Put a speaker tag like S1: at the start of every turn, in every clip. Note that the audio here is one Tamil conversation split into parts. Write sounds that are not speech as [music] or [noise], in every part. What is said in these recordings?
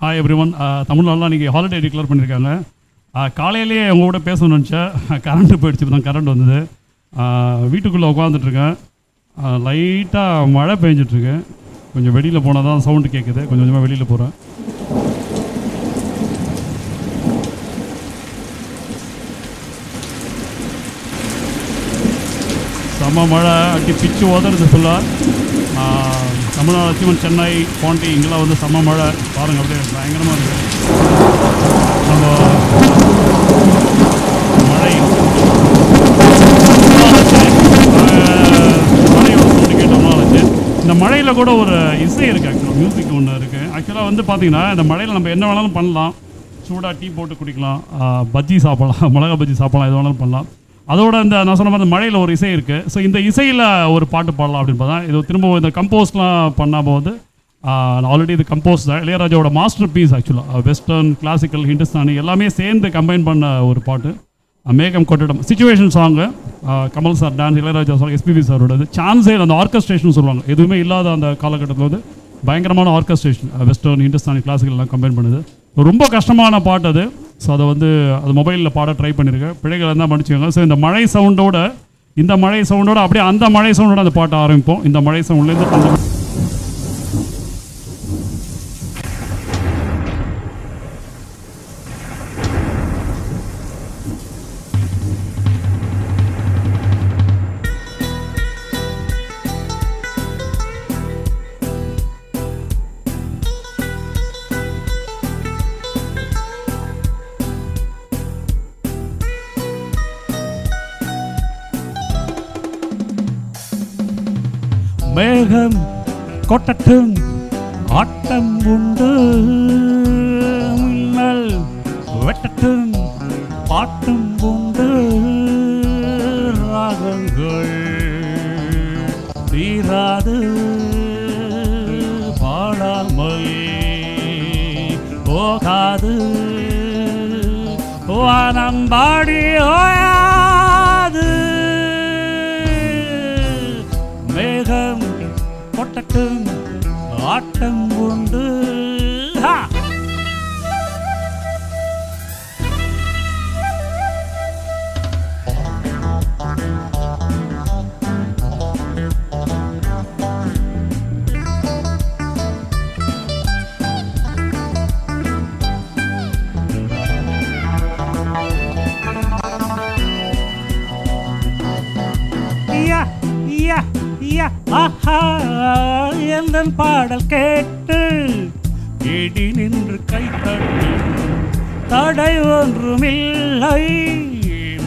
S1: ஹாய் எவ்ரி ஒன் தமிழ்நாடுலாம் இன்றைக்கி ஹாலிடே டிக்ளேர் பண்ணியிருக்காங்க காலையிலேயே உங்கள் கூட பேசணும்னு நினச்சேன். கரண்ட்டு [laughs] போயிடுச்சு இப்போ தான் கரண்ட் வந்தது uh, வீட்டுக்குள்ளே உட்காந்துட்ருக்கேன் லைட்டாக uh, மழை பெஞ்சிட்ருக்கு கொஞ்சம் வெளியில் போனால் தான் சவுண்டு கேட்குது கொஞ்சம் கொஞ்சமாக வெளியில் போகிறேன் செம்ம மழை அடி பிச்சு உதறது ஃபுல்லாக தமிழ்நாடு அச்சீவன் சென்னை பாண்டி இங்கெல்லாம் வந்து செம்ம மழை. பாருங்கள் அப்படியே பயங்கரமாக இருக்குது நம்ம மழை மழையோட இந்த மழையில் கூட ஒரு இசை இருக்குது ஆக்சுவலாக மியூசிக் ஒன்று இருக்குது ஆக்சுவலாக வந்து பார்த்தீங்கன்னா இந்த மழையில் நம்ம என்ன வேணாலும் பண்ணலாம். சூடாக டீ போட்டு குடிக்கலாம். பஜ்ஜி சாப்பிடலாம். [laughs] மிளகா பஜ்ஜி சாப்பிடலாம் எது வேணாலும் பண்ணலாம். அதோட இந்த நான் சொன்ன மாதிரி மழையில் ஒரு இசை இருக்குது ஸோ இந்த இசையில் ஒரு பாட்டு பாடலாம் அப்படின்னு பார்த்தா இது திரும்ப இந்த கம்போஸ்லாம் பண்ணாமல் நான் ஆல்ரெடி இது கம்போஸ் தான். இளையராஜாவோட மாஸ்டர் பீஸ் ஆக்சுவலாக வெஸ்டர்ன் கிளாசிக்கல் ஹிந்துஸ்தானி எல்லாமே சேர்ந்து கம்பைன் பண்ண ஒரு பாட்டு. மேகம் கொட்டிடம். Situation song Kamal sir dance Ilaiyaraaja song SPB சாரோடது சான்ஸே அந்த ஆர்கஸ்ட்ரேஷன் சொல்லுவாங்க. எதுவுமே இல்லாத அந்த காலகட்டத்தில் வந்து பயங்கரமான ஆர்கஸ்ட்ரேஷன் வெஸ்டர்ன் ஹிந்துஸ்தானி கிளாசிக்கல்லாம் கம்பைன் பண்ணுது. ரொம்ப கஷ்டமான பாட்டு அது. ஸோ அதை வந்து அது மொபைலில் பாட ட்ரை பண்ணியிருக்கேன் பிழைகள் இருந்தால் மன்னிச்சுக்கோங்க. ஸோ இந்த மழை சவுண்டோட இந்த மழை சவுண்டோட அப்படியே அந்த மழை சவுண்டோட அந்த பாட்டை ஆரம்பிப்போம். இந்த மழை சவுண்ட்லேருந்து அந்த மேகம் கொட்டட்டும் ஆட்டம் உண்டு. மின்னல் வெட்டட்டும் பாட்டும் உண்டு. ராகங்கள் தீராது பாடாமல் போகாது. வானம் பாடி ஓயாது கொட்டட்டும் ஆட்டம் உண்டு ஹா! யா யா யா ஆஹா பாடல் கேட்டு இடி நின்று கை தட்டு தடை ஒன்றுமில்லை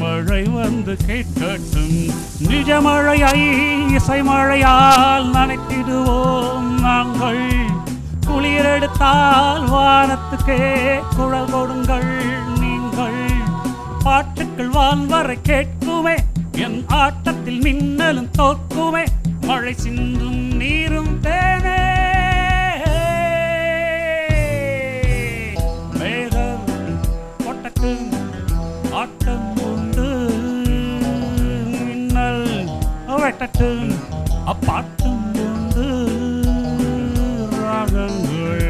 S1: மழை வந்து கேட்கட்டும். நிஜ மழையாய் இசை மழையால் நனைத்திடுவோம் நாங்கள். குளிரெடுத்தால் வானத்துக்கே குழல் கொடுங்கள் நீங்கள். பாட்டுக்கள் வான்வரை கேட்குமே என் ஆட்டத்தில் மின்னலும் தோற்குமே. மழை சிந்தும் நீரும் பாட்டு அப்பாட்டும் வந்து ராகங்கள்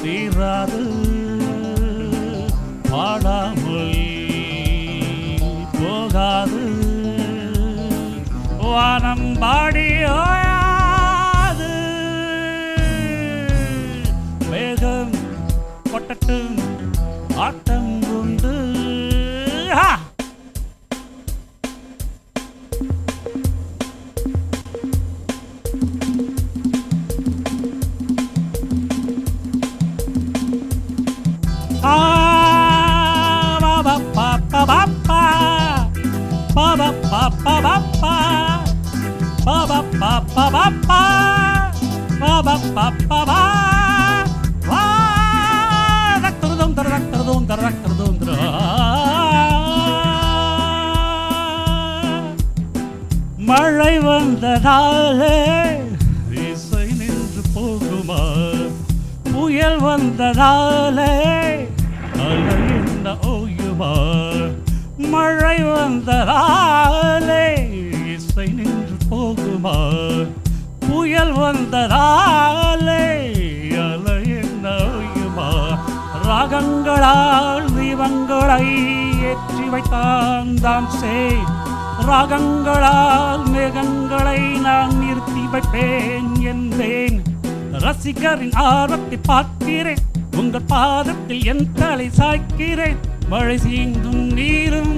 S1: தீராது பாடாமல் போகாது வானம் பாடி ஓயாது வேகம் கொட்டட்டும் ஆட்டம் ba ba ba ba ba ba ba ba மழை வந்ததாலே இசை நின்று போகுமா புயல் வந்ததாலே அலை என்ன ஓயுமா மழை வந்ததா வந்ததாலே அலை என்ன
S2: ராகங்களால் தீபங்களை ஏற்றி வைத்தான் தான் சே ராகங்களால் மேகங்களை நான் நிறுத்தி வைப்பேன் என்றேன். ரசிகரின் ஆர்வத்தை பார்க்கிறேன். உங்கள் பாதத்தில் என் தலை சாய்க்கிறேன். மழை சீந்தும் நீரும்